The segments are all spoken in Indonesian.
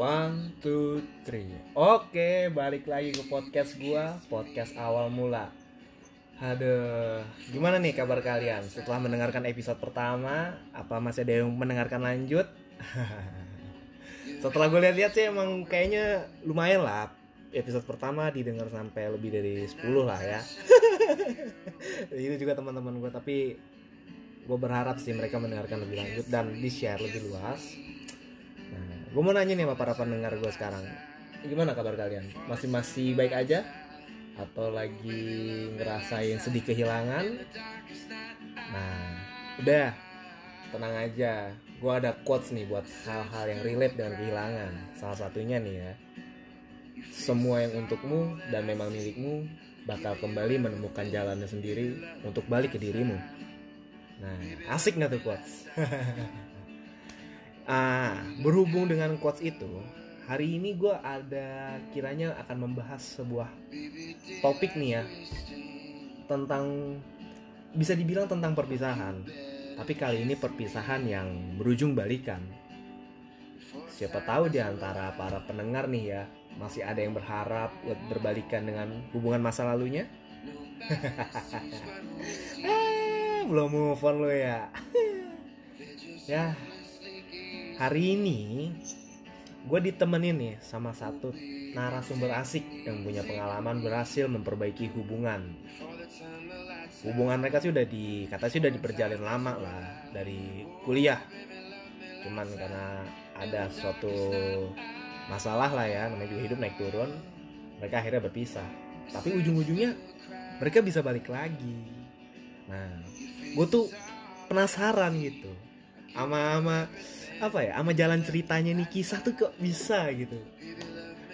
One, two, three. Oke, balik lagi ke podcast gua, podcast awal mula. Aduh, gimana nih kabar kalian setelah mendengarkan episode pertama? Apa masih ada yang mendengarkan lanjut? setelah gue lihat-lihat sih emang kayaknya lumayan lah episode pertama didengar sampai lebih dari 10 lah ya. Itu juga teman-teman gue tapi gue berharap sih mereka mendengarkan lebih lanjut dan di share lebih luas. Gue mau nanya nih sama para pendengar gue sekarang, gimana kabar kalian? Masih masih baik aja? Atau lagi ngerasain sedih kehilangan? Nah, udah, tenang aja. Gue ada quotes nih buat hal-hal yang relate dengan kehilangan. Salah satunya nih ya, semua yang untukmu dan memang milikmu bakal kembali menemukan jalannya sendiri untuk balik ke dirimu. Nah, asik nggak tuh quotes? Ah, berhubung dengan quotes itu, hari ini gue ada kiranya akan membahas sebuah topik nih ya tentang bisa dibilang tentang perpisahan. Tapi kali ini perpisahan yang berujung balikan. Siapa tahu di antara para pendengar nih ya masih ada yang berharap berbalikan dengan hubungan masa lalunya. Eh, belum move on lo ya. ya, hari ini gue ditemenin nih sama satu narasumber asik yang punya pengalaman berhasil memperbaiki hubungan. Hubungan mereka sih udah di kata sih udah diperjalin lama lah dari kuliah. Cuman karena ada suatu masalah lah ya, namanya juga hidup naik turun, mereka akhirnya berpisah. Tapi ujung-ujungnya mereka bisa balik lagi. Nah, gue tuh penasaran gitu, ama ama apa ya, ama jalan ceritanya nih kisah tuh kok bisa gitu.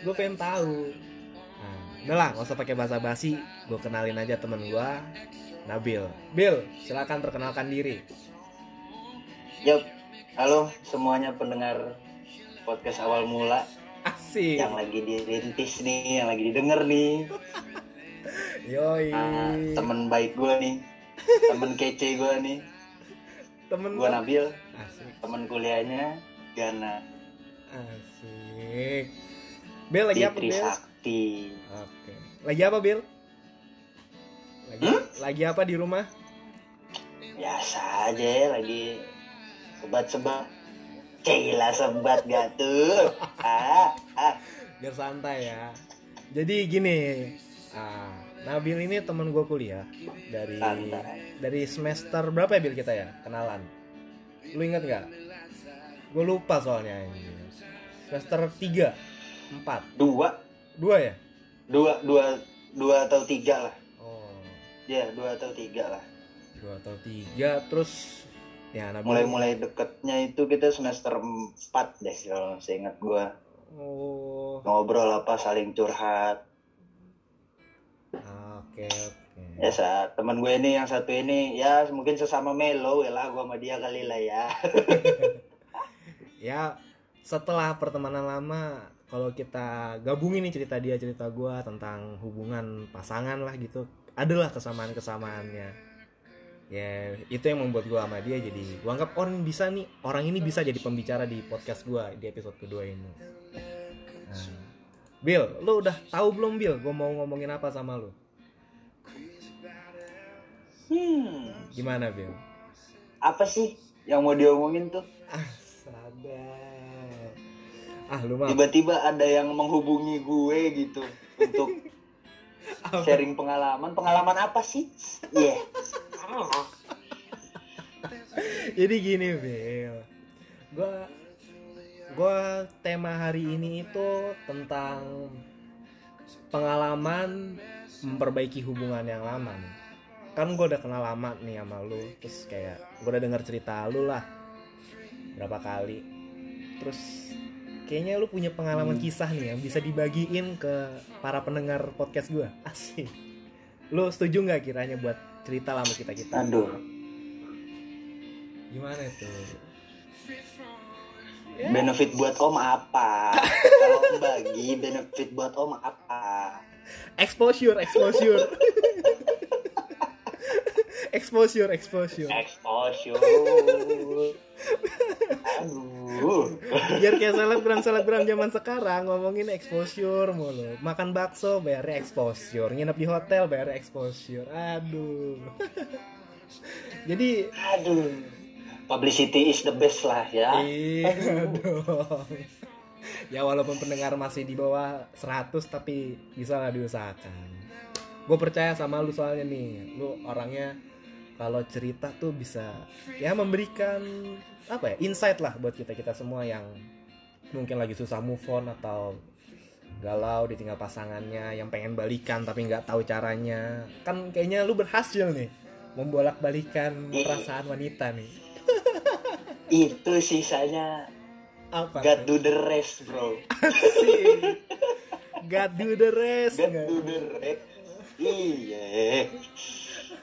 Gue pengen tahu. Nah, udah lah, gak usah pakai bahasa basi, gue kenalin aja temen gue, Nabil. Bil, silakan perkenalkan diri. Yup, halo semuanya pendengar podcast awal mula Asik. yang lagi dirintis nih, yang lagi didengar nih. Yoi. Ah, temen baik gue nih, temen kece gue nih, Temen gue. Nabil, Temen kuliahnya Gana Asik. Bil lagi apa Bil? Trisakti. Oke. Lagi apa Bil? Lagi Hmm? lagi apa di rumah? Biasa aja ya, lagi sebat-sebat. Cila sebat gak tuh? Ah, ah. Biar santai ya. Jadi gini, ah, Nabil ini temen gue kuliah dari Santai. dari semester berapa ya Bil kita ya kenalan? Lu ingat nggak? Gue lupa soalnya ini. Semester 3 4 Dua, dua ya? dua, dua, dua atau tiga lah. Oh, Ya, dua atau tiga lah. dua atau tiga terus ya Nabil Mulai-mulai deketnya itu kita semester 4 deh, kalau seingat gue. Oh, ngobrol apa saling curhat oke oke. Ya saat teman gue ini yang satu ini ya mungkin sesama melo ya lah gue sama dia kali lah ya. Ya setelah pertemanan lama kalau kita gabungin nih cerita dia cerita gua tentang hubungan pasangan lah gitu adalah kesamaan kesamaannya ya itu yang membuat gua sama dia jadi gua anggap orang bisa nih orang ini bisa jadi pembicara di podcast gua di episode kedua ini. Nah, Bill lu udah tahu belum Bill? Gua mau ngomongin apa sama lu hmm. Gimana Bill apa sih yang mau diomongin tuh? Ah sadar ah lu mah tiba-tiba ada yang menghubungi gue gitu untuk sharing pengalaman. Pengalaman apa sih? Iya. Jadi gini, Bill. Gua gua tema hari ini itu tentang pengalaman memperbaiki hubungan yang lama nih. Kan gue udah kenal lama nih sama lu, terus kayak gue udah denger cerita lu lah berapa kali. Terus kayaknya lu punya pengalaman kisah nih yang bisa dibagiin ke para pendengar podcast gue. Asik. Lu setuju nggak kiranya buat cerita lama kita kita? aduh Gimana tuh? benefit buat om apa kalau bagi benefit buat om apa exposure exposure exposure exposure. Exposure. Aduh biar kayak selebgram selebgram zaman sekarang ngomongin exposure mulu. Makan bakso bayarnya exposure. Nginep di hotel bayarnya exposure. Aduh. Jadi aduh. Publicity is the best lah ya. Iya dong. Ya walaupun pendengar masih di bawah 100 tapi bisa lah diusahakan. Gue percaya sama lu soalnya nih. Lu orangnya kalau cerita tuh bisa ya memberikan apa ya insight lah buat kita kita semua yang mungkin lagi susah move on atau galau ditinggal pasangannya yang pengen balikan tapi nggak tahu caranya. Kan kayaknya lu berhasil nih membolak balikan perasaan wanita nih. Itu sisanya apa God do the rest bro. Asik. God do the rest. God do the rest. Iya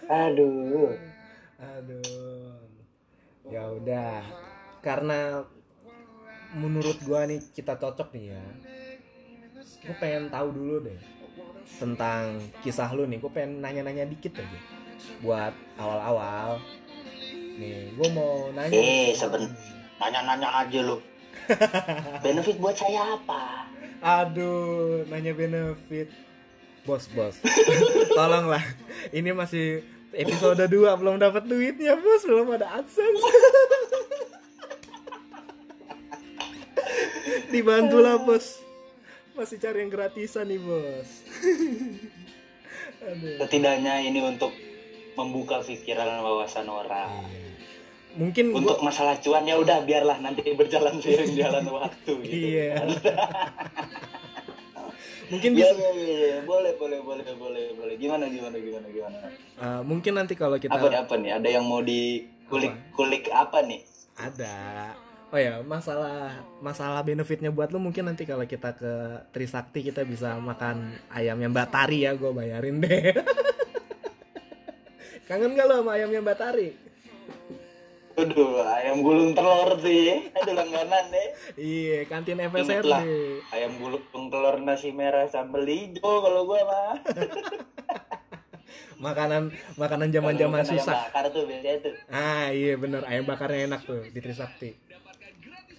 aduh Aduh. Ya udah. Karena menurut gua nih kita cocok nih ya. Gue pengen tahu dulu deh tentang kisah lu nih. Gue pengen nanya-nanya dikit aja buat awal-awal. Nih, gue mau nanya. Eh, seben- nanya-nanya aja lu benefit buat saya apa Aduh, nanya benefit. Bos, bos. Tolonglah. Ini masih episode 2 belum dapat duitnya, Bos. Belum ada AdSense. Dibantulah, Bos. Masih cari yang gratisan nih, Bos. Aduh. setidaknya ini untuk membuka pikiran dan wawasan orang Mungkin untuk gua masalah cuan ya udah biarlah nanti berjalan seiring jalan waktu gitu Iya. Mungkin Iya, bisa iya. boleh, boleh, boleh, boleh, boleh. Gimana, gimana, gimana, gimana? eh, mungkin nanti kalau kita Apa nih, apa nih? Ada yang mau dikulik-kulik apa nih? Ada. Oh ya, masalah masalah benefitnya buat lu mungkin nanti kalau kita ke Trisakti kita bisa makan ayamnya Mbak Tari ya, gue bayarin deh. Kangen gak lo sama ayamnya Mbak Tari? Aduh, ayam gulung telur sih. Aduh, langganan deh. Iya, kantin FSRD. lah. Ayam gulung telur nasi merah sambal hijau kalau gua mah. Makanan makanan zaman-zaman makan ayam susah. bakar tuh biasanya tuh. Ah, iya bener, ayam bakarnya enak tuh di Trisakti.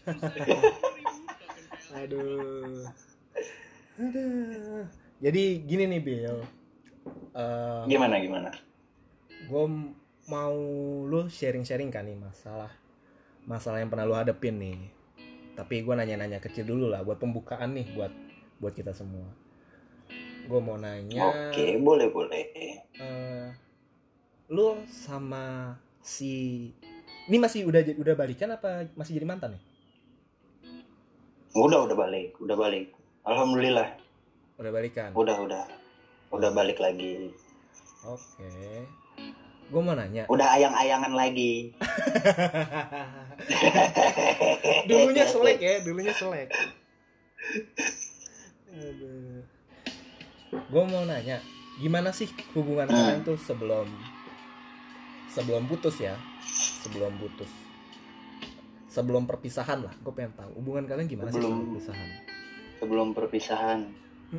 Aduh. Aduh. Jadi gini nih Bill. Eh, Gimana, gimana? gue mau lu sharing-sharing kan nih masalah masalah yang pernah lu hadepin nih tapi gue nanya-nanya kecil dulu lah buat pembukaan nih buat buat kita semua gue mau nanya Oke, boleh, boleh. eh, lu sama si ini masih udah udah balikan apa masih jadi mantan nih Udah, udah balik, udah balik. Alhamdulillah, udah balikan udah, udah. Udah balik lagi. oke gue mau nanya. Udah ayang-ayangan lagi. dulunya selek ya dulunya selek. Gue mau nanya gimana sih hubungan Hmm. kalian tuh sebelum sebelum putus ya? Sebelum putus. Sebelum perpisahan lah gue pengen tahu. Hubungan kalian gimana sih Sebelum- sebelum perpisahan? Sebelum perpisahan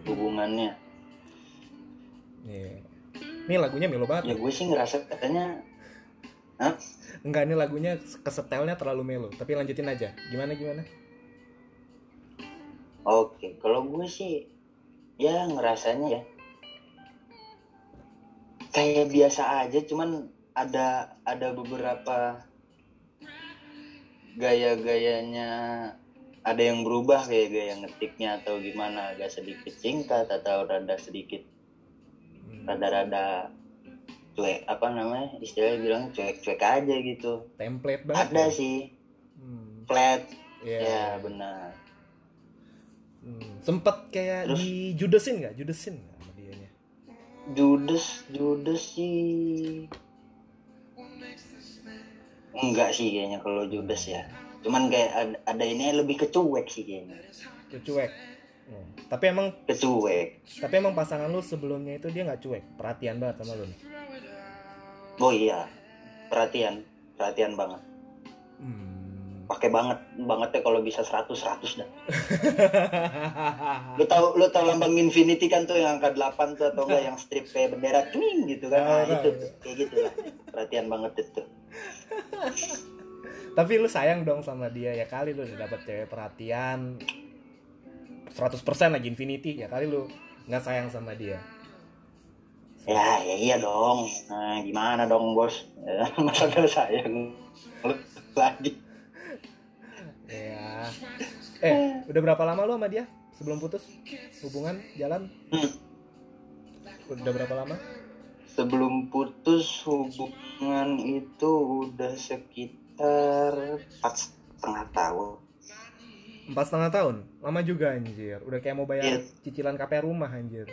hubungannya. Nih, ini lagunya melo banget. Ya gue sih ngerasa katanya Enggak, ini lagunya kesetelnya terlalu melo. Tapi lanjutin aja. Gimana gimana? Oke, kalau gue sih ya ngerasanya ya kayak biasa aja, cuman ada ada beberapa gaya-gayanya ada yang berubah kayak gaya ngetiknya atau gimana agak sedikit singkat atau rada sedikit rada-rada cuek apa namanya istilahnya bilang cuek-cuek aja gitu template banget. ada ya? sih Hmm, flat Iya. ya benar Hmm, Sempet kayak Terus? di judesin nggak? Judesin nggak sama dianya? Judes, Judes sih enggak sih kayaknya kalau Judes ya. Cuman kayak ada, ada ini lebih kecuek sih kayaknya. Tuh, cuek. Hmm, Tapi emang Kecuek. tapi emang pasangan lu sebelumnya itu dia nggak cuek, perhatian banget sama lu nih. Oh iya, perhatian, perhatian banget. Hmm. Pakai banget, bangetnya kalau bisa 100 100 dah. Lu tahu lu tahu lambang Infinity kan tuh yang angka 8 tuh atau enggak yang strip kayak bendera twing gitu kan. Nah, Tahu, itu tahu. tuh, kayak gitu lah. perhatian banget itu Tapi lu sayang dong sama dia ya kali lu udah dapet cewek perhatian 100% lagi infinity ya kali lu nggak sayang sama dia. ya ya iya dong nah gimana dong bos ya, masa gak sayang lagi Ya. Eh, udah berapa lama lu sama dia sebelum putus hubungan jalan? Hmm. Udah berapa lama? sebelum putus hubungan itu udah sekitar empat setengah tahun Empat setengah tahun, lama juga anjir. Udah kayak mau bayar Iya. cicilan KPR rumah anjir.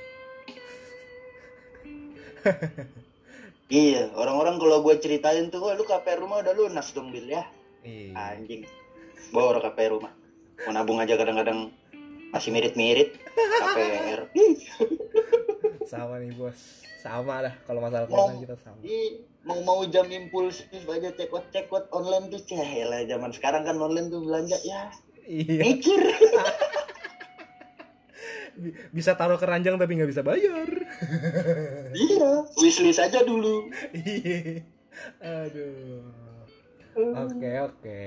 iya orang-orang kalau gue ceritain tuh wah lu KPR rumah udah lunas dong bil ya Iya. anjing bawa orang KPR rumah mau nabung aja kadang-kadang masih mirit-mirit KPR Sama nih bos, sama dah kalau masalah keuangan kita sama. ih, mau mau jam impulsif aja cekot cekot online tuh cah lah zaman sekarang kan online tuh belanja ya Iya. mikir Bi- Bisa taruh keranjang tapi nggak bisa bayar. iya wishlist aja dulu Iya. Aduh. Oke oke.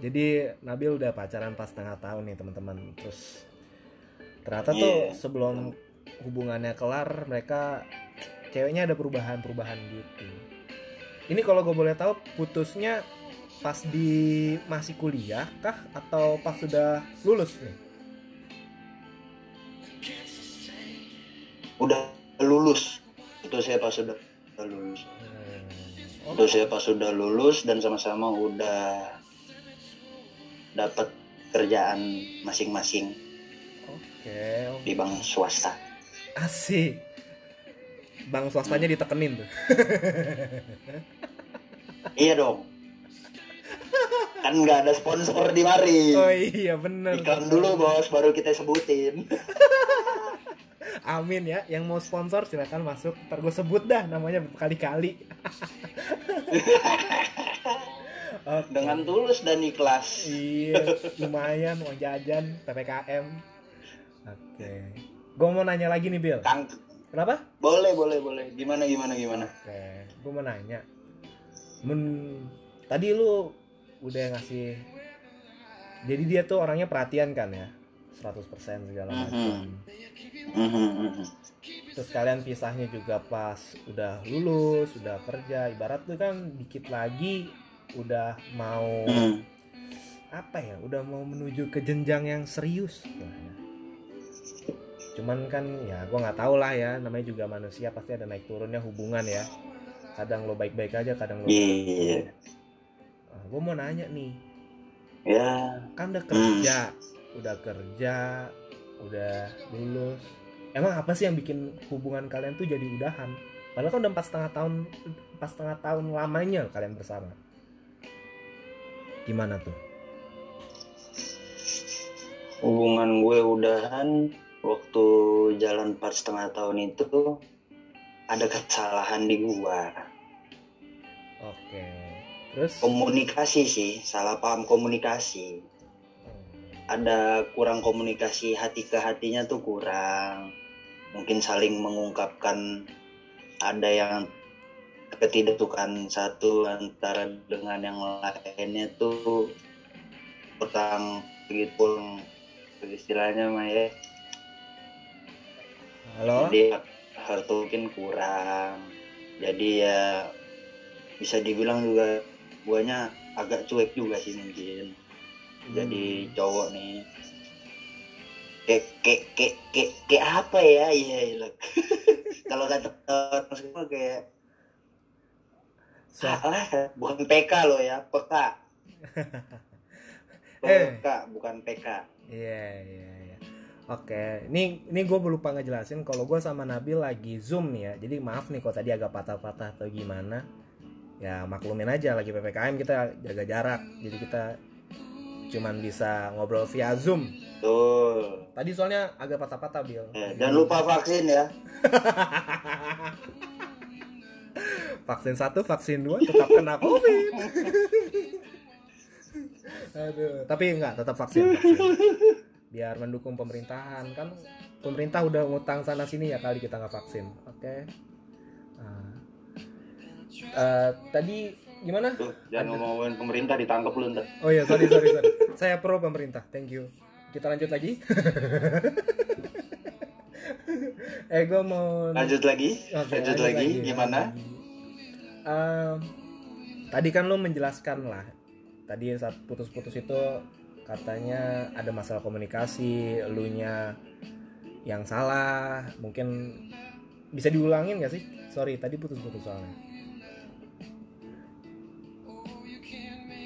Jadi Nabil udah pacaran pas setengah tahun nih teman-teman. Terus ternyata tuh Iya. sebelum hubungannya kelar mereka ceweknya ada perubahan-perubahan gitu. Ini kalau gue boleh tahu putusnya pas di masih kuliah kah atau pas sudah lulus nih? udah lulus itu saya pas sudah udah lulus Hmm. Oh, itu saya pas sudah lulus dan sama-sama udah dapat kerjaan masing-masing Oke, oke. di bank swasta asik. Bang swastanya ditekenin tuh. iya dong kan nggak ada sponsor di mari Oh iya bener. iklan dulu bos baru kita sebutin Amin ya, yang mau sponsor silakan masuk. Ntar gue sebut dah namanya berkali-kali. Oke. dengan tulus dan ikhlas Iya, lumayan uang jajan PPKM. Oke. Gue mau nanya lagi nih Bill. kang Kenapa? boleh boleh boleh gimana gimana gimana Oke, gue mau nanya. Men tadi lu udah ngasih jadi dia tuh orangnya perhatian kan ya 100% segala macam Mhm. Mhm, mhm. terus kalian pisahnya juga pas udah lulus udah kerja ibarat tuh kan dikit lagi udah mau Mhm. apa ya udah mau menuju ke jenjang yang serius cuman kan ya gua nggak tahu lah ya namanya juga manusia pasti ada naik turunnya hubungan ya kadang lo baik-baik aja kadang lo Nah, gue mau nanya nih. Ya. Kan udah kerja udah kerja udah lulus. Emang apa sih yang bikin hubungan kalian tuh jadi udahan? Padahal kan udah empat setengah tahun empat setengah tahun lamanya kalian bersama. Gimana tuh? Hubungan gue udahan waktu jalan empat setengah tahun itu ada kesalahan di gua. Oke terus? Komunikasi sih salah paham komunikasi. Ada kurang komunikasi hati ke hatinya tuh kurang. Mungkin saling mengungkapkan ada yang ketidaksukaan satu antara dengan yang lainnya tuh kurang begitu istilahnya mah ya. Halo? Jadi hal tuh mungkin kurang. Jadi ya bisa dibilang juga guanya agak cuek juga sih mungkin jadi cowok nih kayak kayak kayak kayak, kayak apa ya iya iya. kalau kata orang semua kayak So- ah, bukan PK loh ya peka Eh. PK bukan PK Iya iya iya. Oke, ini ini gue lupa ngejelasin kalau gue sama Nabil lagi zoom nih ya. Jadi maaf nih kalau tadi agak patah-patah atau gimana. Ya maklumin aja lagi ppkm kita jaga jarak. Jadi kita cuman bisa ngobrol via zoom. tuh Tadi soalnya agak patah-patah Bil. ya, jangan lupa vaksin ya vaksin satu, vaksin dua tetap kena covid. Aduh, tapi enggak tetap vaksin, vaksin. Biar mendukung pemerintahan kan pemerintah udah ngutang sana sini ya kali kita nggak vaksin, oke? Nah, Eh, tadi gimana Tuh, jangan ngomongin pemerintah ditangkap lu ntar. oh iya sorry sorry sorry saya pro pemerintah thank you kita lanjut lagi eh gue mau Lanjut lagi, Oke, lanjut, lagi, gimana? Ehm, tadi kan lo menjelaskan lah. Tadi saat putus-putus itu katanya ada masalah komunikasi, elunya yang salah. Mungkin bisa diulangin gak sih? Sorry, tadi putus-putus soalnya.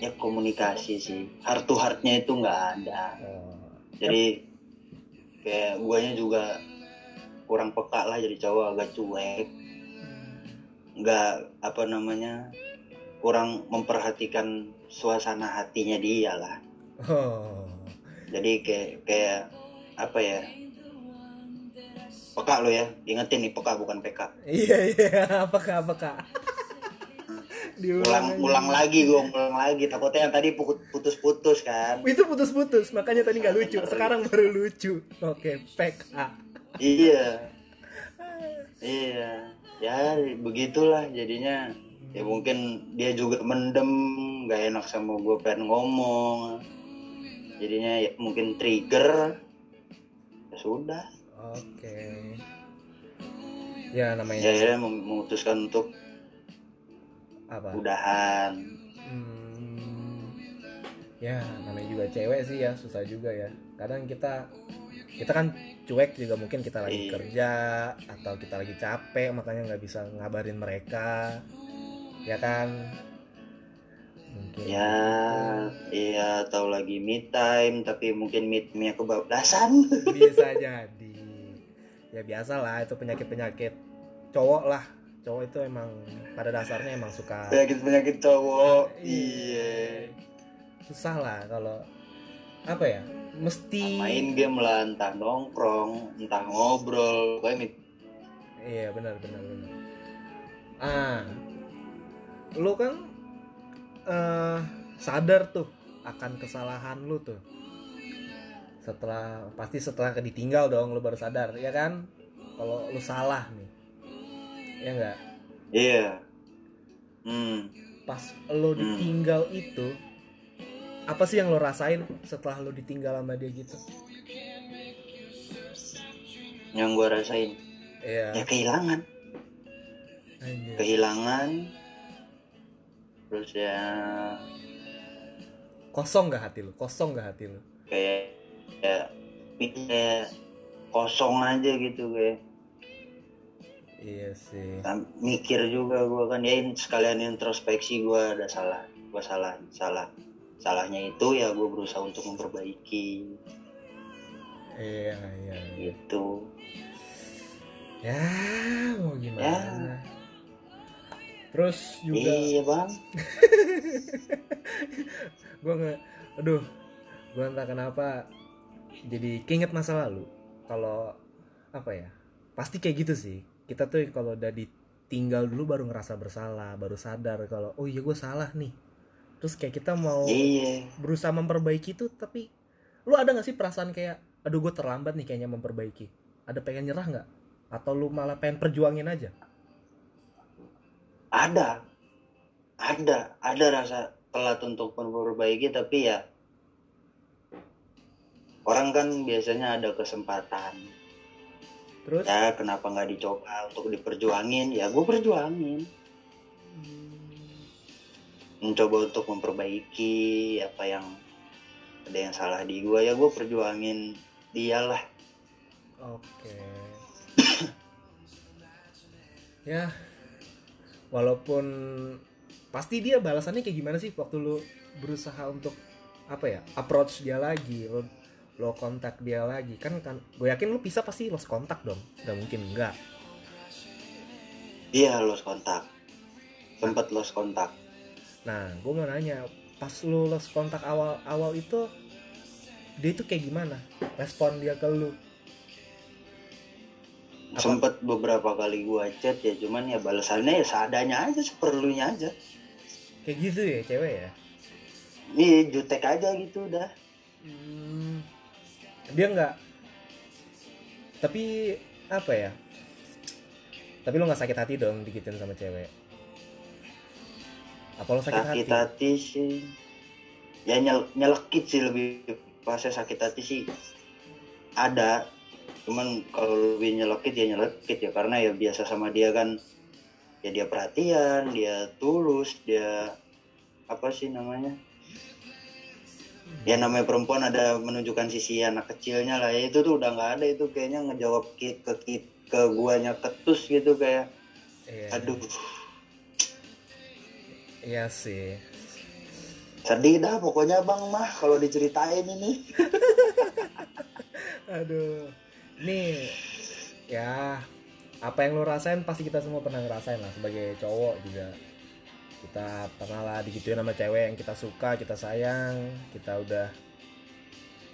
Ya komunikasi sih, heart to heartnya itu nggak ada. Oh, Jadi kayak guanya juga kurang peka lah jadi cowok agak cuek, nggak apa namanya kurang memperhatikan suasana hatinya dia lah. oh. Jadi kayak kayak apa ya? Peka lo ya, ingetin nih peka bukan PK. Iya iya, apakah apakah? Ulang ulang lagi gue, ulang lagi. Takutnya yang tadi pu- putus-putus kan. Itu putus-putus, makanya tadi nggak lucu. Sekarang baru lucu. Oke, PK. Iya. Iya. Ya begitulah jadinya. Ya mungkin dia juga mendem, gak enak sama gue pengen ngomong. Jadinya ya mungkin trigger. Ya sudah. Oke. Ya namanya Ya mem- memutuskan untuk apa? udahan. Hmm, ya namanya juga cewek sih ya susah juga ya. Kadang kita kita kan cuek juga mungkin kita lagi Iya. kerja atau kita lagi capek makanya nggak bisa ngabarin mereka, ya kan? Mungkin. Ya, iya tahu lagi me time tapi mungkin me time kebablasan. bisa jadi. Ya biasa lah itu penyakit penyakit cowok lah. Cowok itu emang pada dasarnya emang suka Penyakit-penyakit cowok. Iya. susah lah kalau apa ya mesti Main game lah, entah nongkrong, entah ngobrol. Pokoknya iya benar benar benar ah lu kan eh sadar tuh akan kesalahan lu tuh setelah pasti setelah ditinggal dong lu baru sadar ya kan kalau lu salah nih ya enggak Iya. Hmm. pas lo Hmm. ditinggal itu apa sih yang lo rasain setelah lo ditinggal sama dia gitu Yang gua rasain iya ya kehilangan, anjir. kehilangan. Terus ya kosong gak hati lo kosong gak hati lo kayak ya kayak kosong aja gitu kayak iya sih. Tam- mikir juga gua kan ya sekalian introspeksi gua ada salah gua salah salah salahnya itu ya gue berusaha untuk memperbaiki. Iya iya iya. gitu. Ya mau gimana? Terus juga iya bang. Gue nggak aduh gue entah kenapa jadi keinget masa lalu. Kalau apa ya pasti kayak gitu sih kita tuh kalau udah ditinggal dulu baru ngerasa bersalah baru sadar kalau oh iya gue salah nih. Terus kayak kita mau iya. berusaha memperbaiki itu tapi lu ada nggak sih perasaan kayak aduh gue terlambat nih kayaknya memperbaiki. Ada pengen nyerah nggak? Atau lu malah pengen perjuangin aja? Ada. Ada. Ada rasa telat untuk memperbaiki tapi ya orang kan biasanya ada kesempatan terus? Ya kenapa nggak dicoba untuk diperjuangin? Ya gue perjuangin. Mencoba untuk memperbaiki apa yang ada yang salah di gue ya gue perjuangin dia lah. Oke. ya, walaupun pasti dia balasannya kayak gimana sih waktu lu berusaha untuk apa ya approach dia lagi, lo kontak dia lagi kan kan gue yakin lu bisa pasti lost kontak dong, nggak mungkin enggak. iya lost kontak sempat lost kontak Nah, gue mau nanya, pas lu lost kontak awal awal itu dia itu kayak gimana? Respon dia ke lu? Apa? sempet beberapa kali gua chat ya cuman ya balasannya ya seadanya aja seperlunya aja Kayak gitu ya cewek ya? iya jutek aja gitu udah Hmm, dia nggak tapi apa ya? Tapi lo nggak sakit hati dong dikitin sama cewek. Apa lo sakit, sakit hati? hati sih. Ya nyel nyelekit sih lebih pasnya sakit hati sih. Ada cuman kalau lebih nyelekit ya nyelekit ya karena ya biasa sama dia kan. Ya dia perhatian dia tulus dia apa sih namanya ya namanya perempuan ada menunjukkan sisi anak kecilnya lah. Ya itu tuh udah nggak ada. Itu kayaknya ngejawab ki- ke ki- ke guanya ketus gitu kayak. Iya, aduh. Iya sih. Sedih dah pokoknya bang mah kalau diceritain ini. Aduh. Nih ya apa yang lo rasain pasti kita semua pernah ngerasain lah sebagai cowok juga kita pernah lah digituin sama cewek yang kita suka kita sayang. Kita udah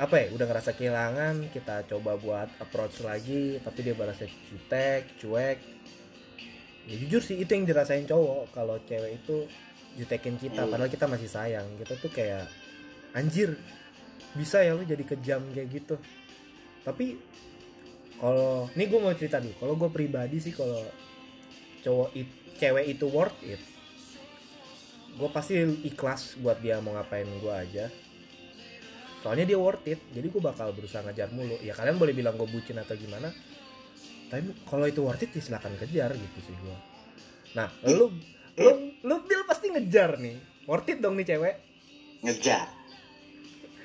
apa ya udah ngerasa kehilangan kita coba buat approach lagi tapi dia balasnya jutek cuek. Ya jujur sih itu yang dirasain cowok. Kalau cewek itu jutekin kita padahal kita masih sayang. Kita tuh kayak anjir bisa ya lu jadi kejam kayak gitu. Tapi kalau ini gue mau cerita dulu kalau gue pribadi sih kalau cowok it, cewek itu worth it gue pasti ikhlas buat dia mau ngapain gue aja. Soalnya dia worth it jadi gue bakal berusaha ngejar mulu. Ya kalian boleh bilang gue bucin atau gimana tapi kalau itu worth it ya silakan kejar gitu sih gue nah lu lu lu Bill pasti ngejar nih. Worth it dong nih cewek. Ngejar.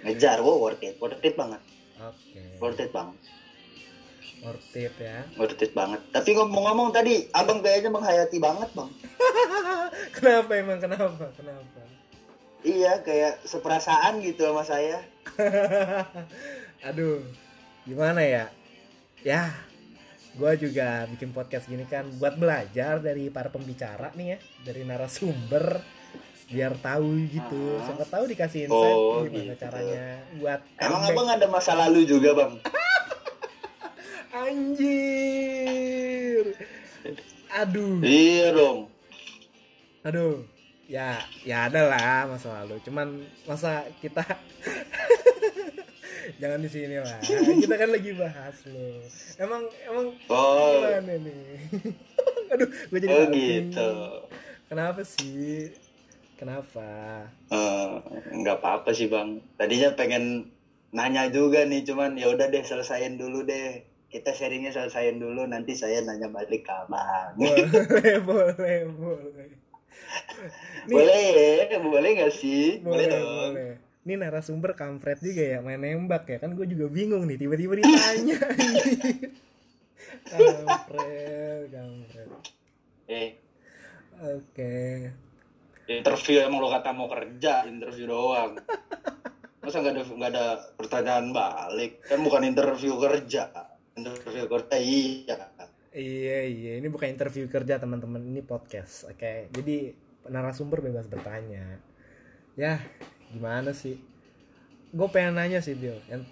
Ngejar wow worth it. Worth it banget. Oke. Worth it banget worth it ya. Worth it banget. Tapi ngomong-ngomong tadi abang kayaknya menghayati banget bang. Kenapa emang? Kenapa? Kenapa? Iya kayak seperasaan gitu sama saya. Aduh, gimana ya? Ya, gue juga bikin podcast gini kan buat belajar dari para pembicara nih ya, dari narasumber biar tahu gitu. Ah. Siapa tahu dikasih insight Oh, gimana gitu. caranya buat emang abang ada masa lalu juga bang Anjir. Aduh, iya dong aduh. Ya, ya ada lah masa lalu. Cuman masa kita jangan di sini lah. Kita kan lagi bahas loh. Emang emang oh Gimana nih? Aduh, gue jadi oh gitu Kenapa sih? Kenapa? Eh, nggak apa-apa sih bang tadinya pengen nanya juga nih cuman ya udah deh selesain dulu deh kita sharingnya selesain dulu nanti saya nanya balik ke abang Boleh, boleh, boleh. Nih, boleh boleh nggak sih boleh, boleh dong boleh. Ini narasumber kampret juga ya, main nembak ya. Kan gue juga bingung nih, tiba-tiba ditanya. kampret, kampret. eh Oke. interview emang lo kata mau kerja interview doang masa nggak ada nggak ada pertanyaan balik kan bukan interview kerja interview kerja iya Iya, iya. Ini bukan interview kerja teman-teman, ini podcast. Oke. Jadi narasumber bebas bertanya. Ya, gimana sih? Gue pengen nanya sih, Bill. Yang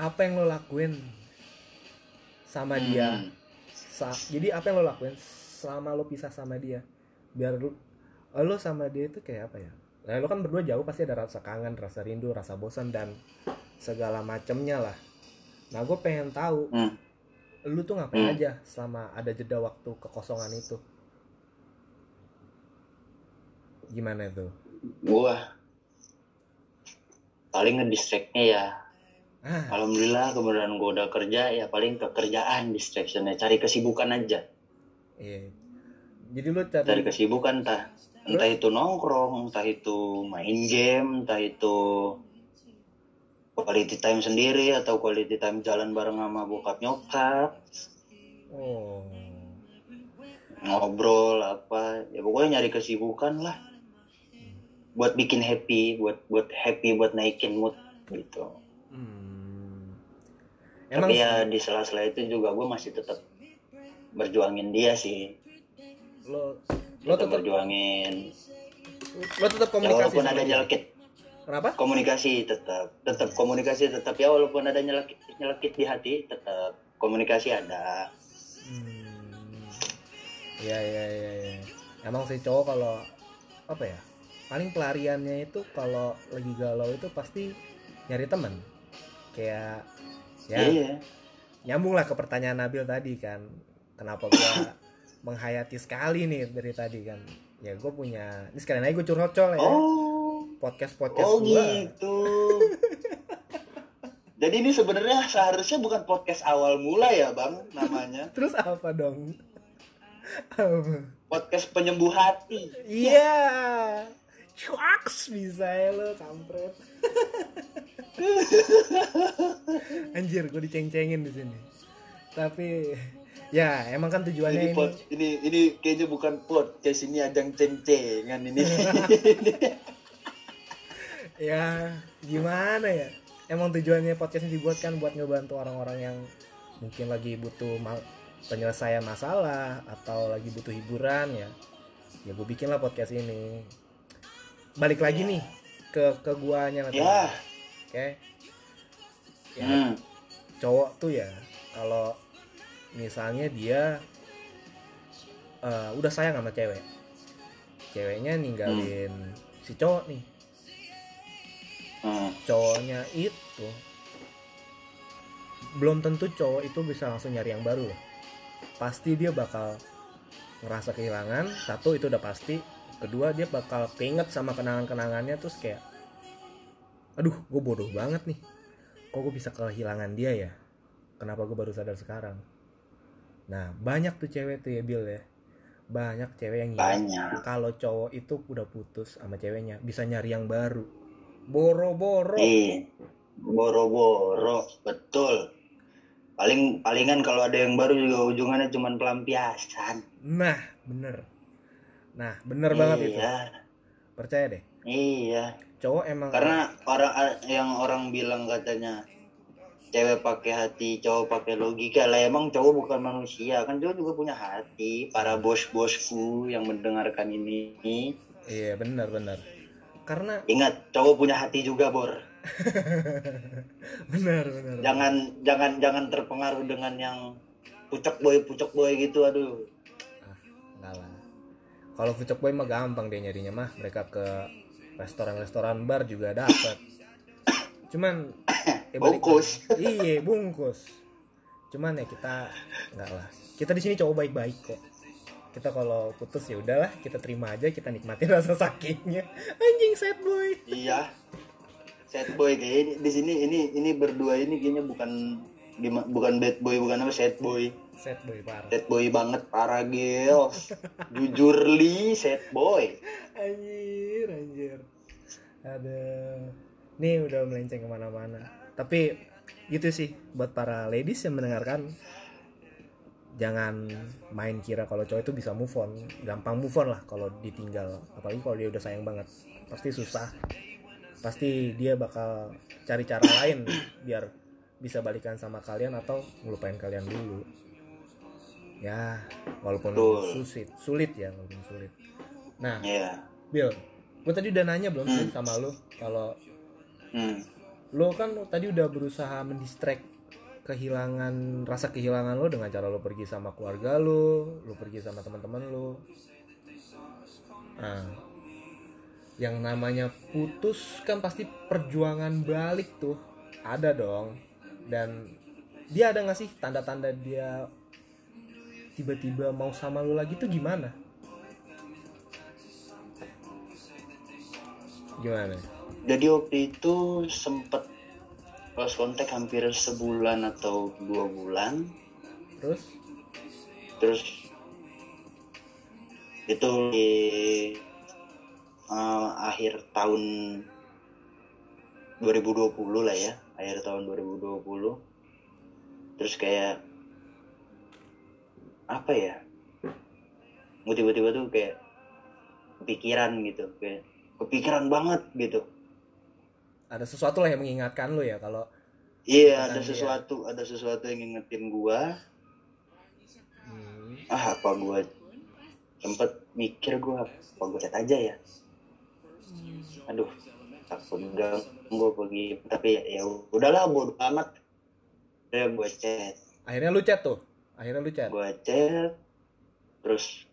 apa yang lo lakuin sama dia? Hmm. Sa- jadi apa yang lo lakuin selama lo pisah sama dia? Biar lo, lo sama dia itu kayak apa ya? Nah, lo kan berdua jauh pasti ada rasa kangen, rasa rindu, rasa bosan dan segala macemnya lah. Nah, gue pengen tahu Hmm. lu tuh ngapain Hmm. aja selama ada jeda waktu kekosongan itu? Gimana tuh gua paling ngedistractnya ya. Ah. Alhamdulillah kemudian gua udah kerja ya paling ke kerjaan distractionnya cari kesibukan aja. Iya. Jadi lu cari cari kesibukan entah entah itu nongkrong entah itu main game entah itu quality time sendiri atau quality time jalan bareng sama bokap nyokap. Oh ngobrol apa ya pokoknya nyari kesibukan lah. Buat bikin happy buat buat happy buat naikin mood gitu. Hmm. emang tapi ya di sela-sela itu juga gue masih tetap berjuangin dia sih. Lo lo tetap tetap berjuangin. lo tetap ya komunikasi walaupun ada dia. Kenapa? Komunikasi tetap tetap komunikasi tetap ya walaupun ada nyelekit nyelekit di hati tetap komunikasi ada. Hmm. ya ya ya ya. Emang sih cowok kalau apa ya paling pelariannya itu kalau lagi galau itu pasti nyari teman kayak ya iya nyambung lah ke pertanyaan Nabil tadi kan kenapa gua menghayati sekali nih dari tadi kan. Ya gue punya ini sekalian aja gue curhat col ya. Oh, podcast podcast oh gue gitu. Jadi ini sebenarnya seharusnya bukan podcast awal mula ya bang namanya. terus apa dong? Podcast penyembuh hati. iya cuaks bisa ya lo kampret anjir gue diceng-cengin di sini tapi ya emang kan tujuannya Ini, ini pod, ini ini kayaknya bukan podcast ini ajang ceng-cengan ini. ya gimana ya? Emang tujuannya podcast ini dibuat kan buat ngebantu orang-orang yang mungkin lagi butuh ma- penyelesaian masalah atau lagi butuh hiburan ya. Ya gue bikin lah podcast ini. Balik lagi nih ke ke guanya nanti ya. oke? Ya. Hmm. cowok tuh ya kalau misalnya dia eh, udah sayang sama cewek ceweknya ninggalin si cowok nih Hmm. cowoknya itu belum tentu cowok itu bisa langsung nyari yang baru loh. Pasti dia bakal ngerasa kehilangan satu itu udah pasti kedua dia bakal keinget sama kenangan-kenangannya terus kayak aduh gue bodoh banget nih. Kok gue bisa kehilangan dia ya? Kenapa gue baru sadar sekarang? Nah banyak tuh cewek tuh ya Bill ya. Banyak cewek yang ngira Banyak. kalau cowok itu udah putus sama ceweknya bisa nyari yang baru boro-boro Iya. Boro-boro, betul. Paling palingan kalau ada yang baru juga ujungannya cuma pelampiasan. nah bener nah bener banget itu iya, percaya deh Iya. cowok emang Karena orang yang orang bilang katanya cewek pakai hati, cowok pakai logika lah. Emang cowok bukan manusia, kan cowok juga punya hati. Para bos-bosku yang mendengarkan ini, iya bener bener karena ingat cowok punya hati juga, Bor. bener bener Jangan jangan jangan terpengaruh dengan yang pucok boy pucok boy gitu, aduh. enggak lah. Kalau fucek boy mah gampang dia nyarinya mah. Mereka ke restoran-restoran bar juga dapet. Cuman eh, balik- Bungkus. iya bungkus. Cuman ya kita enggak lah. Kita di sini cowok baik-baik kok kita kalau putus ya udahlah kita terima aja kita nikmatin rasa sakitnya anjing sad boy Iya. Sad boy kayak di sini ini ini berdua ini kayaknya bukan bukan bad boy bukan apa sad boy. sad boy parah Sad boy banget parah gil. Jujur li sad boy. anjir anjir ada nih udah melenceng ke mana-mana tapi gitu sih buat para ladies yang mendengarkan jangan main kira kalau cowok itu bisa move on. Gampang move on lah kalau ditinggal. Apalagi kalau dia udah sayang banget. Pasti susah. Pasti dia bakal cari cara lain biar bisa balikan sama kalian atau ngelupain kalian dulu. Ya walaupun Betul. sulit sulit ya walaupun sulit. Nah Iya. Bill, gue tadi udah nanya belum sih sama lu kalau Hmm. lo kan tadi udah berusaha mendistract kehilangan rasa kehilangan lo dengan cara lo pergi sama keluarga lo, lo pergi sama teman-teman lo. Nah, yang namanya putus kan pasti perjuangan balik tuh ada dong dan dia ada nggak sih tanda-tanda dia tiba-tiba mau sama lo lagi tuh gimana? Gimana? Jadi waktu itu sempet lost kontak hampir sebulan atau dua bulan. Terus? Terus itu di eh, akhir tahun 2020 lah ya, akhir tahun 2020. Terus kayak apa ya? Gue tiba-tiba tuh kayak kepikiran gitu, kayak kepikiran banget gitu. Ada sesuatu lah yang mengingatkan lu ya kalau Iya, ada dia. sesuatu, ada sesuatu yang ngingetin gua. hmm, Ah, apa gua sempet mikir gua apa gua chat aja ya. Aduh, takut ganggu pergi. Tapi ya, ya udahlah bodo amat. Ya gua chat, akhirnya lu chat tuh akhirnya lu chat gua chat, terus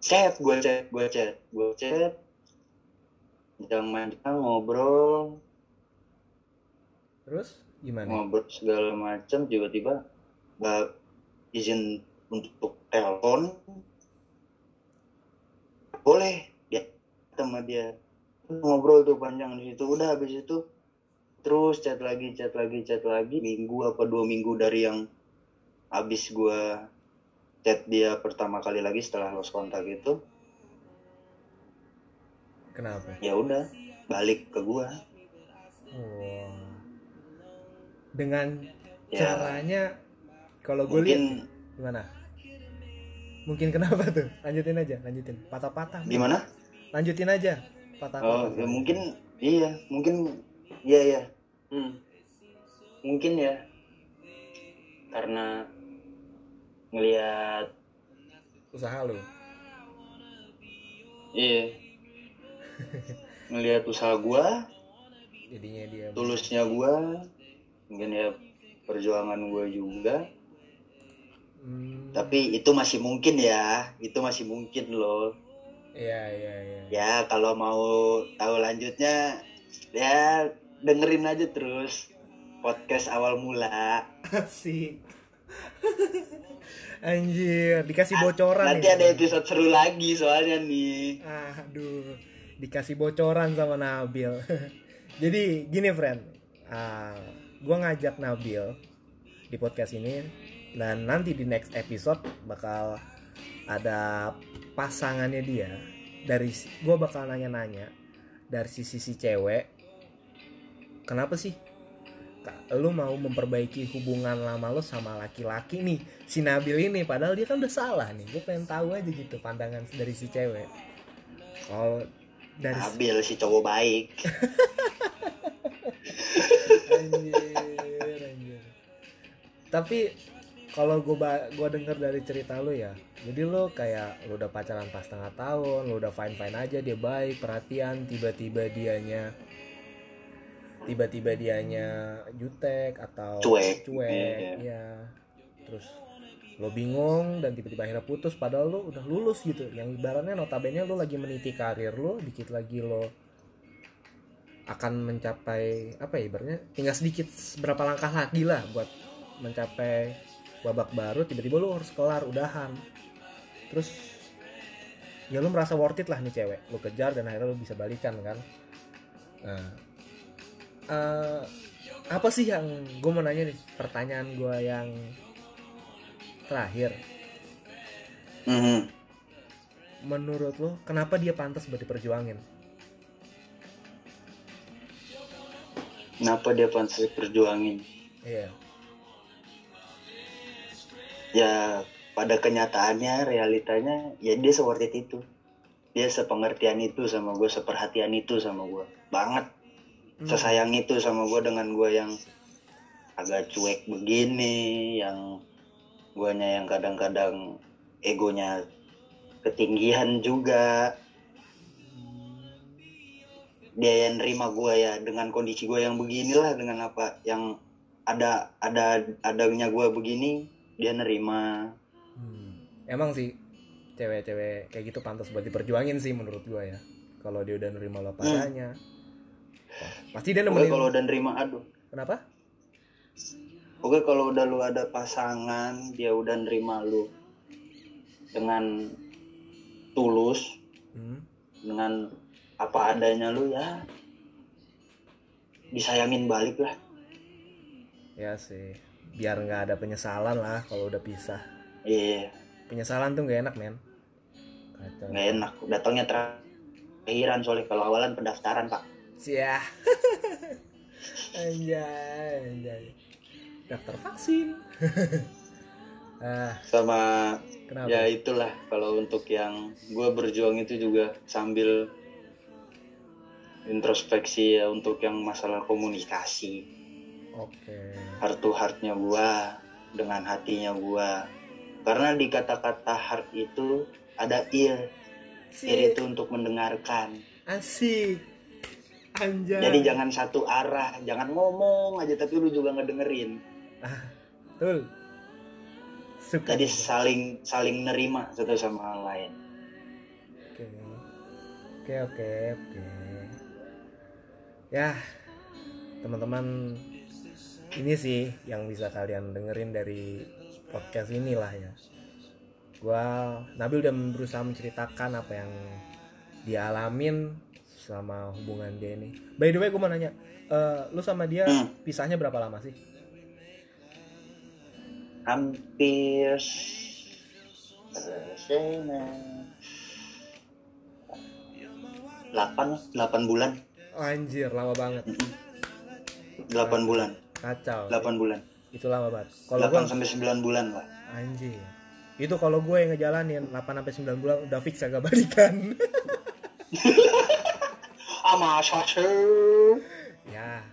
chat, gua chat, gua chat, gua chat. Jangan ngobrol, terus gimana? Ngobrol segala macam tiba-tiba nggak izin untuk telepon. Boleh dia sama dia. Ngobrol tuh panjang di situ. Udah habis itu terus chat lagi chat lagi chat lagi. Minggu apa dua minggu dari yang habis gua chat dia pertama kali lagi setelah lost kontak itu Kenapa? ya udah balik ke gua Wah. Dengan Ya. caranya kalau gue lihat mungkin gimana? Mungkin kenapa tuh? Lanjutin aja, lanjutin. Patah-patah. gimana Lanjutin aja. oh Patah-patah. ya mungkin iya mungkin iya ya hmm. mungkin ya karena ngelihat Usaha lu. iya ngelihat usaha gua Jadinya dia tulusnya gua mungkin ya perjuangan gua juga Hmm, tapi itu masih mungkin ya itu masih mungkin loh Iya, iya, iya. ya kalau mau tahu lanjutnya ya dengerin aja terus podcast awal mula Asik. Anjir, dikasih bocoran nanti nih. ada episode seru lagi soalnya nih Aduh, dikasih bocoran sama Nabil. Jadi gini friend, ah, gua ngajak Nabil di podcast ini dan nanti di next episode bakal ada pasangannya dia. Dari gue bakal nanya-nanya dari sisi si cewek kenapa sih? Lu mau memperbaiki hubungan lama lu sama laki-laki nih si Nabil ini? Padahal dia kan udah salah nih. Gue pengen tahu aja gitu pandangan dari si cewek. Kalau dari Nabil si cowok baik anjir, anjir. tapi kalau gue gua denger dari cerita lu ya jadi lu kayak lu udah pacaran pas setengah tahun lu udah fine fine aja dia baik perhatian tiba-tiba dianya tiba-tiba dianya jutek atau Cuek. cuek Iya. ya terus lo bingung dan tiba-tiba akhirnya putus padahal lo udah lulus gitu. Yang ibaratnya notabene lo lagi meniti karir lo dikit lagi lo akan mencapai apa ya ibaratnya tinggal sedikit berapa langkah lagi lah buat mencapai babak baru tiba-tiba lo harus kelar udahan. Terus ya lo merasa worth it lah nih cewek lo kejar dan akhirnya lo bisa balikan kan. Nah eh, apa sih yang gue mau nanya nih pertanyaan gue yang terakhir. Mhm. menurut lo kenapa dia pantas buat diperjuangin? Kenapa dia pantas perjuangin iya. Ya pada kenyataannya realitanya ya dia seworth it itu. Dia sepengertian itu sama gue seperhatian itu sama gue banget. Hmm. sesayang itu sama gue dengan gue yang agak cuek begini yang guanya yang kadang-kadang egonya ketinggian juga. Dia yang nerima gue ya dengan kondisi gue yang beginilah dengan apa yang ada ada adanya gue begini dia nerima. Hmm. emang sih cewek-cewek kayak gitu pantas buat diperjuangin sih menurut gue ya. Kalau dia udah nerima lo padanya Wah, pasti dia nemenin kalau udah nerima aduh. Kenapa oke kalau udah lu ada pasangan dia udah nerima lu dengan tulus Hmm. dengan apa adanya lu ya disayangin balik lah. Ya sih biar nggak ada penyesalan lah kalau udah pisah. Iya. Penyesalan tuh nggak enak men. Nggak enak. Datangnya terakhiran soalnya kalau awalan pendaftaran pak. Sia. anjay, anjay. Daftar vaksin. ah, sama kenapa? ya itulah kalau untuk yang gue berjuang itu juga sambil introspeksi ya untuk yang masalah komunikasi Oke. heart to heartnya gue dengan hatinya gue karena di kata-kata heart itu ada ear ear itu untuk mendengarkan Asik. Anjay. jadi jangan satu arah jangan ngomong aja tapi lu juga ngedengerin Betul. Suka. jadi saling saling nerima satu sama lain Oke. Oke, oke, oke. Ya, teman-teman, ini sih yang bisa kalian dengerin dari podcast inilah ya. gua Nabil udah berusaha menceritakan apa yang dia alamin selama hubungan dia ini by the way gue mau nanya eh, lu sama dia Hmm. pisahnya berapa lama sih hampir delapan delapan bulan. Anjir lama banget. Delapan bulan. Kacau. Delapan bulan. Itu lama banget. Kalau delapan sampai sembilan bulan lah anjir. Itu kalau gue yang ngejalanin 8 sampai 9 bulan udah fix agak balikan. Masa sih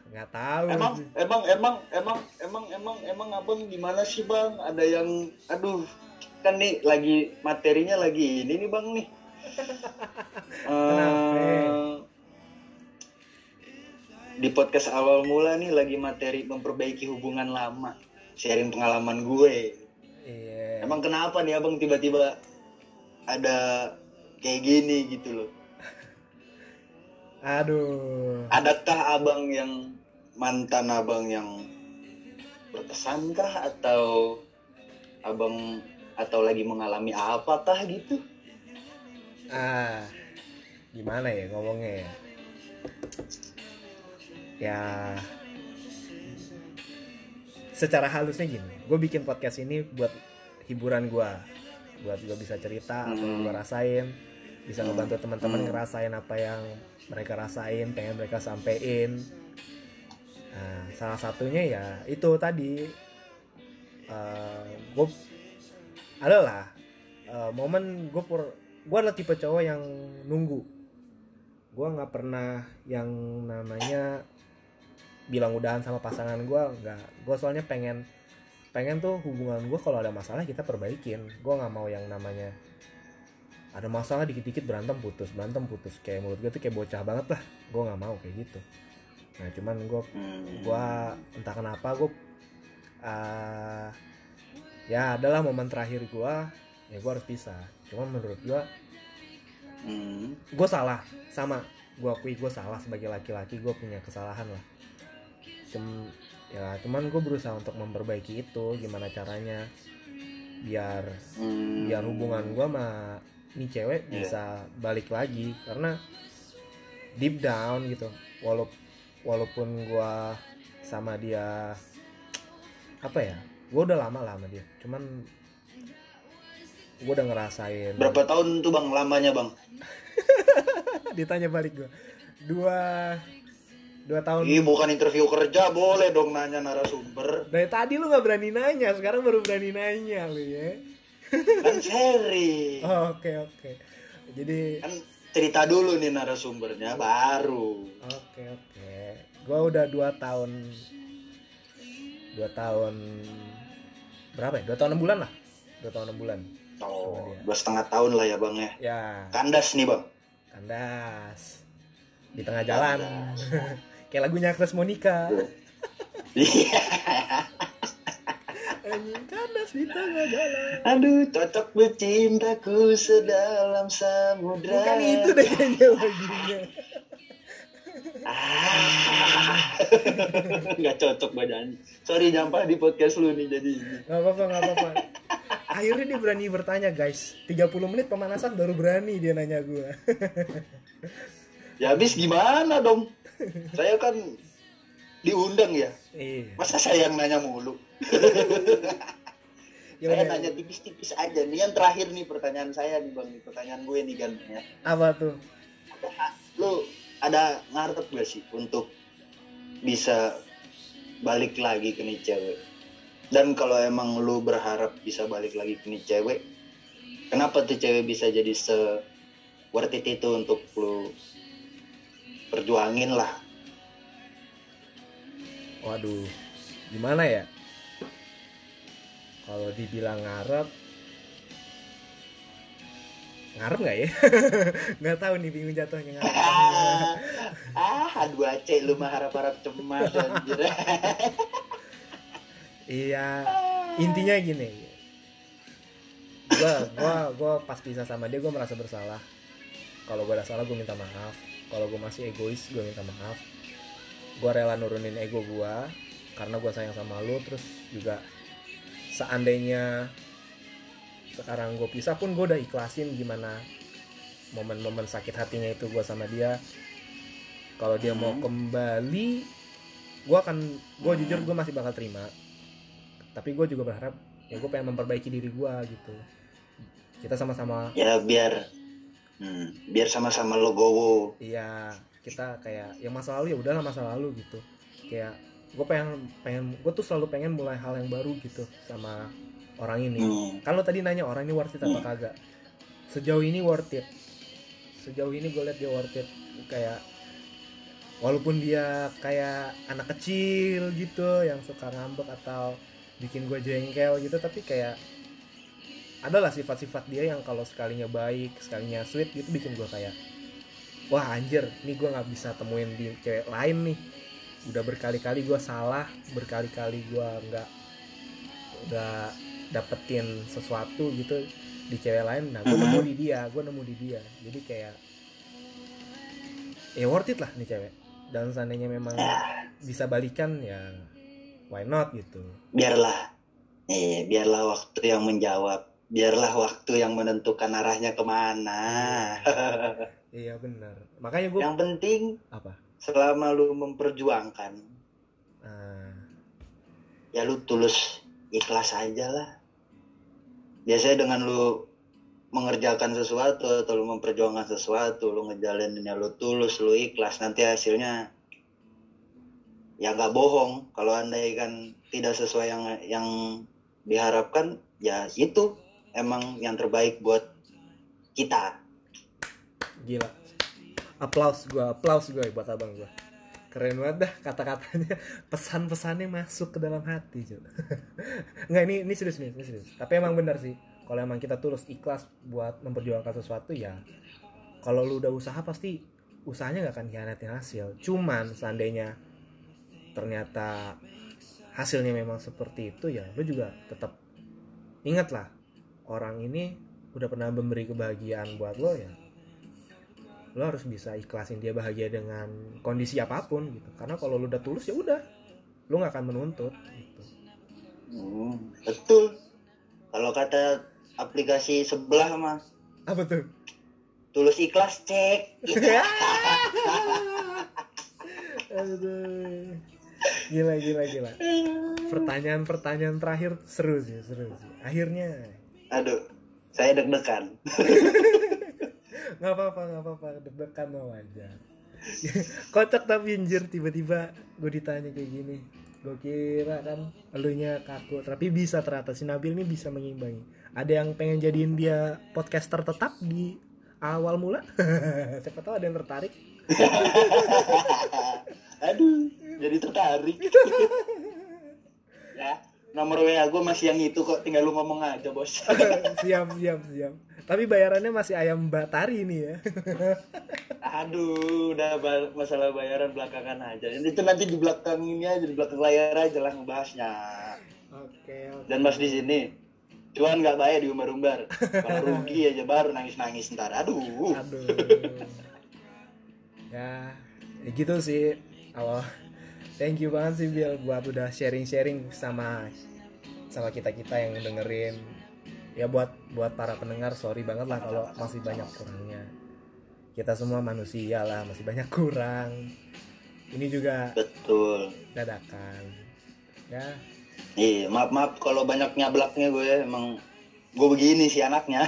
nggak tahu. Emang emang emang emang emang emang emang abang gimana sih bang? Ada yang aduh kan nih lagi materinya lagi ini nih bang nih? Eh, di podcast awal mula nih lagi materi memperbaiki hubungan lama sharing pengalaman gue. Iya. Emang kenapa nih abang tiba-tiba ada kayak gini gitu loh? Aduh. Adakah abang yang mantan abang yang berkesan kah? Atau abang atau lagi mengalami apakah gitu? Ah gimana ya ngomongnya ya? Ya secara halusnya gini gue bikin podcast ini buat hiburan gue buat gue bisa cerita apa yang gue rasain bisa Hmm. ngebantu teman-teman Hmm. ngerasain apa yang mereka rasain pengen mereka sampein nah, salah satunya ya itu tadi. Gue adalah eh, momen gue pur gue adalah tipe cowok yang nunggu. Gue nggak pernah yang namanya bilang udahan sama pasangan gue nggak. Gue soalnya pengen pengen tuh hubungan gue kalau ada masalah kita perbaikin. Gue nggak mau yang namanya ada masalah dikit-dikit berantem putus berantem putus. Kayak menurut gue tuh kayak bocah banget lah. Gue nggak mau kayak gitu nah cuman gue Hmm. gua entah kenapa gue ya adalah momen terakhir gua ya gua harus pisah cuma menurut gua Hmm. gue salah sama gua akui gue salah sebagai laki-laki gue punya kesalahan lah Cum, ya cuman gue berusaha untuk memperbaiki itu gimana caranya biar Hmm. biar hubungan gua sama nih cewek Iya. bisa balik lagi karena deep down gitu walaupun walaupun gua sama dia apa ya gua udah lama lah sama dia. Cuman gua udah ngerasain berapa tahun tuh bang? Lamanya bang? Ditanya balik gua. Dua dua tahun. Ih bukan interview kerja boleh dong nanya narasumber. Dari tadi lu nggak berani nanya sekarang baru berani nanya lu ya. Kan Oh, oke oke. Jadi kan cerita dulu nih narasumbernya baru. Oke oke, gua udah dua tahun, dua tahun berapa ya? Dua tahun enam bulan lah, dua tahun enam bulan. oh dua setengah tahun lah ya bang ya Ya, kandas nih bang kandas di tengah jalan, kayak lagunya Chris Monica. Iya. Anjing kandas di tengah jalan. aduh cocok bercintaku sedalam samudra Bukan itu deh kayaknya lagunya. Ah. Nggak cocok badan. Sorry nyampah di podcast lu nih jadi Gak apa-apa, gak apa-apa. Akhirnya dia berani bertanya guys 30 menit pemanasan baru berani dia nanya gua. Ya habis gimana dong? Saya kan diundang ya. Iya. Masa saya yang nanya mulu? Ya saya udah. nanya tipis-tipis aja nih. Yang terakhir nih pertanyaan saya nih bang. Nih pertanyaan gue nih kan ya. Apa tuh? lu ada ngarep gak sih untuk bisa balik lagi ke nih cewek dan kalau emang lu berharap bisa balik lagi ke nih cewek kenapa tuh cewek bisa jadi se worth it itu untuk lu perjuangin lah Waduh, gimana ya? Kalau dibilang ngarep, ngarep nggak ya? nggak tahu nih bingung jatuhnya ngarep. ah aduh aceh lu mah harap-harap cemas anjir iya, intinya gini. Gua, gua, gua pas pisah sama dia, gua merasa bersalah. Kalau gua ada salah, gua minta maaf. Kalau gua masih egois, gua minta maaf. Gua rela nurunin ego gua karena gua sayang sama lu. Terus juga seandainya sekarang gue pisah pun gue udah ikhlasin gimana momen-momen sakit hatinya itu gue sama dia. Kalau dia mau Hmm. kembali gue akan gue jujur gue masih bakal terima. Tapi gue juga berharap ya gue pengen memperbaiki diri gue gitu. Kita sama-sama ya biar hmm, biar sama-sama logowo iya kita kayak yang masa lalu ya udahlah masa lalu gitu. Kayak gue pengen pengen gue tuh selalu pengen mulai hal yang baru gitu sama orang ini. Hmm. kalau tadi nanya orang ini worth it apa Hmm. kagak? Sejauh ini worth it. Sejauh ini gue liat dia worth it. Kayak walaupun dia kayak anak kecil gitu yang suka ngambek atau bikin gue jengkel gitu tapi kayak adalah sifat-sifat dia yang kalau sekalinya baik sekalinya sweet gitu bikin gue kayak wah anjir ini gue nggak bisa temuin di cewek lain nih. Udah berkali-kali gue salah berkali-kali gue nggak nggak dapetin sesuatu gitu di cewek lain nah gue Mhm. nemu di dia gue nemu di dia. Jadi kayak ya worth it lah nih cewek. Dan seandainya memang bisa balikan ya why not gitu. Biarlah. Eh biarlah waktu yang menjawab. Biarlah waktu yang menentukan arahnya ke mana. Iya benar. Makanya gue yang penting apa? selama lu memperjuangkan Ah, ya lu tulus ikhlas aja lah biasanya dengan lu mengerjakan sesuatu atau lu memperjuangkan sesuatu lu ngejalaninnya lu tulus lu ikhlas nanti hasilnya ya nggak bohong. Kalau andai kan tidak sesuai yang yang diharapkan ya itu emang yang terbaik buat kita. Gila. Aplaus gue aplaus gue buat abang gue keren banget dah kata-katanya. Pesan-pesannya masuk ke dalam hati cuy nggak ini ini serius nih ini serius. Tapi emang benar sih. Kalau emang kita tulus ikhlas buat memperjuangkan sesuatu ya kalau lu udah usaha pasti usahanya nggak akan hianatin hasil. Cuman seandainya ternyata hasilnya memang seperti itu ya lu juga tetap ingatlah orang ini udah pernah memberi kebahagiaan buat lo ya lo harus bisa ikhlasin dia bahagia dengan kondisi apa pun gitu. Karena kalau lo udah tulus ya udah. Lo nggak akan menuntut gitu. Hmm, betul. Kalau kata aplikasi sebelah mah. Apa tuh? Tulus ikhlas cek. Aduh. gila gila gila. Pertanyaan pertanyaan terakhir seru sih seru sih. Akhirnya. Aduh saya deg-degan nggak apa-apa nggak apa-apa. Deg-degan mau aja. Kocak tapi anjir tiba-tiba gue ditanya kayak gini gue kira kan elunya kaku. Tapi bisa ternyata si Nabil ini bisa mengimbangi. Ada yang pengen jadiin dia podcaster tetap di awal mula? Siapa tahu ada yang tertarik. Aduh jadi tertarik. Ya nomor WA gue masih yang itu kok tinggal lu ngomong aja bos. Siap siap siap tapi bayarannya masih ayam batari nih ya. Aduh udah masalah bayaran belakangan aja. Itu nanti di belakang ini aja di belakang layar aja lah ngebahasnya. Oke oke. Dan mas di sini cuan nggak bayar di umbar-umbar. Kalau rugi aja baru nangis-nangis ntar. Aduh. Aduh. Ya, ya gitu sih. Awal. Thank you banget sih Bill buat udah sharing sharing sama sama kita kita yang dengerin ya buat buat para pendengar sorry banget lah kalau masih banyak kurangnya. Kita semua manusia lah masih banyak kurang. Ini juga betul. dadakan. Ya. Iya maaf maaf kalau banyak nyablaknya gue emang gue begini sih anaknya.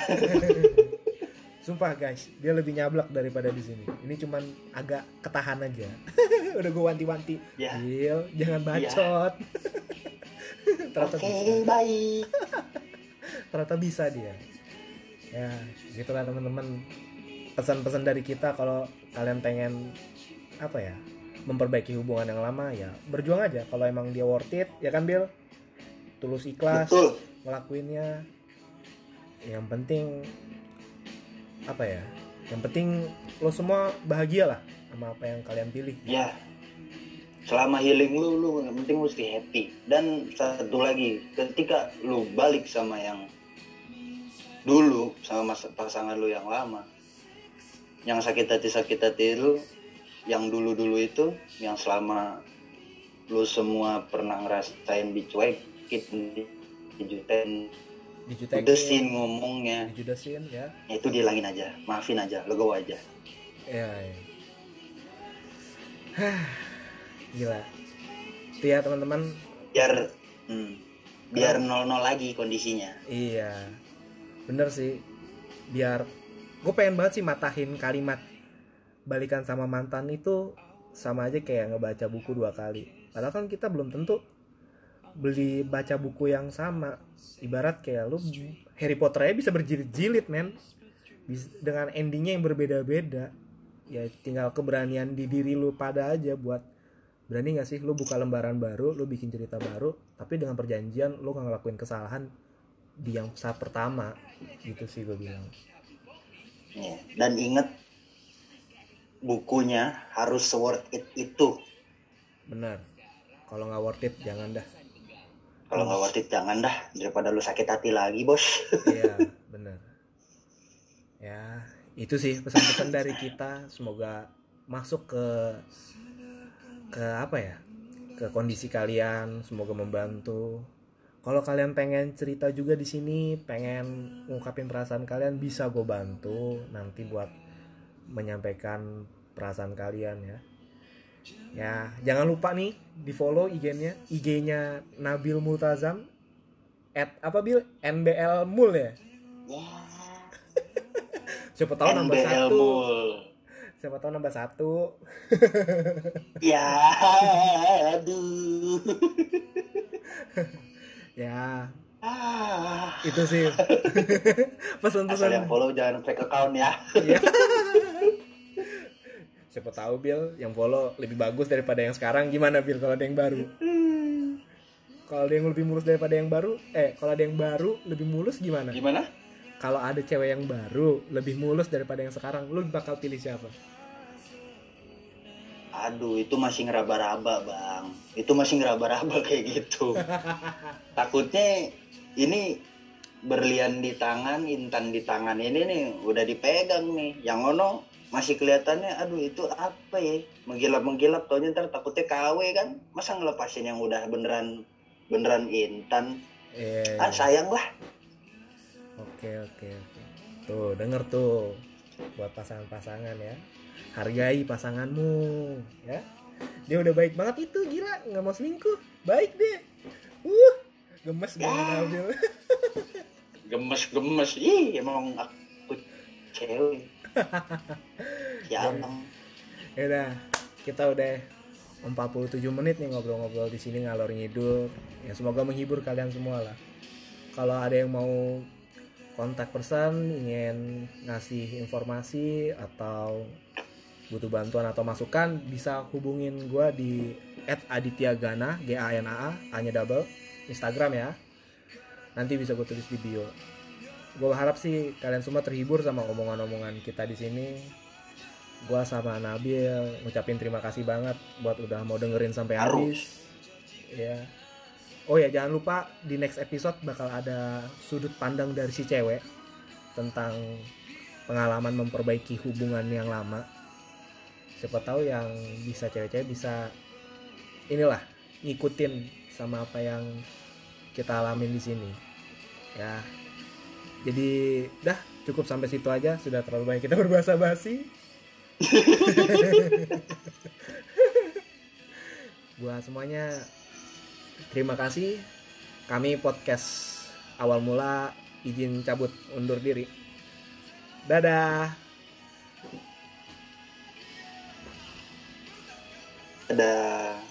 Sumpah guys dia lebih nyablak daripada di sini. Ini cuman agak ketahan aja. Udah gue wanti-wanti. Ya. Bill jangan bacot. Ternyata oke bisa. baik ternyata bisa dia. Ya gitulah teman-teman. Pesan-pesan dari kita kalau kalian pengen apa ya memperbaiki hubungan yang lama ya berjuang aja. Kalau emang dia worth it ya kan Bill tulus ikhlas betul. ngelakuinnya. Yang penting apa ya yang penting lo semua bahagia lah sama apa yang kalian pilih. Ya selama healing lu lu yang penting mesti happy. Dan satu lagi ketika lu balik sama yang dulu sama mas- pasangan lu yang lama yang sakit hati sakit hati lu yang dulu dulu itu yang selama lu semua pernah ngerasain dicuekin dijutain dijutekin ngomongnya. dijudesin ya Ya, itu dihilangin aja. Maafin aja, legowo aja. ya, ya. Hah, gila itu ya teman-teman Biar hmm, biar nol-nol lagi kondisinya. Iya, bener sih. Biar gue pengen banget sih matahin kalimat balikan sama mantan itu sama aja kayak ngebaca buku dua kali. Padahal kan kita belum tentu beli baca buku yang sama. Ibarat kayak lu Harry Potter aja bisa berjilid-jilid men. Dengan endingnya yang berbeda-beda. Ya tinggal keberanian di diri lu pada aja buat berani gak sih lu buka lembaran baru, lu bikin cerita baru, tapi dengan perjanjian lu gak ngelakuin kesalahan di yang saat pertama gitu sih gue bilang. Ya, Dan inget bukunya harus worth it itu. benar. Kalau nggak worth it jangan dah. Kalau nggak worth it jangan dah. Daripada lu sakit hati lagi bos. iya benar. Ya itu sih pesan-pesan dari kita. Semoga masuk ke ke apa ya? Ke kondisi kalian. Semoga membantu kalau kalian pengen cerita juga di sini pengen ngungkapin perasaan kalian bisa gue bantu nanti buat menyampaikan perasaan kalian ya. Ya jangan lupa nih di follow IG-nya IG-nya Nabil Multazam at apa bil? NBL Mul ya? Siapa tahu nambah satu. Siapa tahu nambah satu. Ya, aduh. Ya Ah. itu sih Asal yang pesan-pesan follow jangan fake account ya. Iya. siapa tahu Bill yang follow lebih bagus daripada yang sekarang gimana Bill kalau ada yang baru kalau ada yang lebih mulus daripada yang baru eh kalau ada yang baru lebih mulus gimana Gimana? kalau ada cewek yang baru lebih mulus daripada yang sekarang lu bakal pilih siapa Aduh, itu masih ngeraba-raba, Bang. Itu masih ngeraba-raba kayak gitu. Takutnya ini berlian di tangan, intan di tangan ini nih udah dipegang nih. Yang ono masih kelihatannya aduh itu apa ya? Menggilap-menggilap taunya ntar takutnya KW kan. Masa ngelepasin yang udah beneran beneran intan? eh Kan sayang lah. Oke oke oke. Tuh denger tuh buat pasangan-pasangan ya. Hargai pasanganmu ya. Dia udah baik banget itu gila nggak mau selingkuh. Baik deh. Uh gemes gue Ya. ngambil. Gemes-gemes. Ih, emang aku cewek. Ya, Bang. ya udah kita udah 47 menit nih ngobrol-ngobrol di sini ngalor ngidul. Ya semoga menghibur kalian semua lah. Kalau ada yang mau kontak person ingin ngasih informasi atau butuh bantuan atau masukan bisa hubungin gue di @adityagana g a n a a a nya double Instagram ya. Nanti bisa gue tulis di bio. Gue harap sih kalian semua terhibur sama omongan-omongan kita di sini. Gue sama Nabil ngucapin terima kasih banget buat udah mau dengerin sampai habis. Ya oh ya jangan lupa di next episode bakal ada sudut pandang dari si cewek tentang pengalaman memperbaiki hubungan yang lama. Siapa tahu yang bisa cewek-cewek bisa inilah ngikutin sama apa yang kita alamin di sini. Ya. Jadi dah cukup sampai situ aja. Sudah terlalu banyak kita berbahasa basi buat semuanya terima kasih. Kami podcast awal mula izin cabut undur diri. Dadah. Dadah.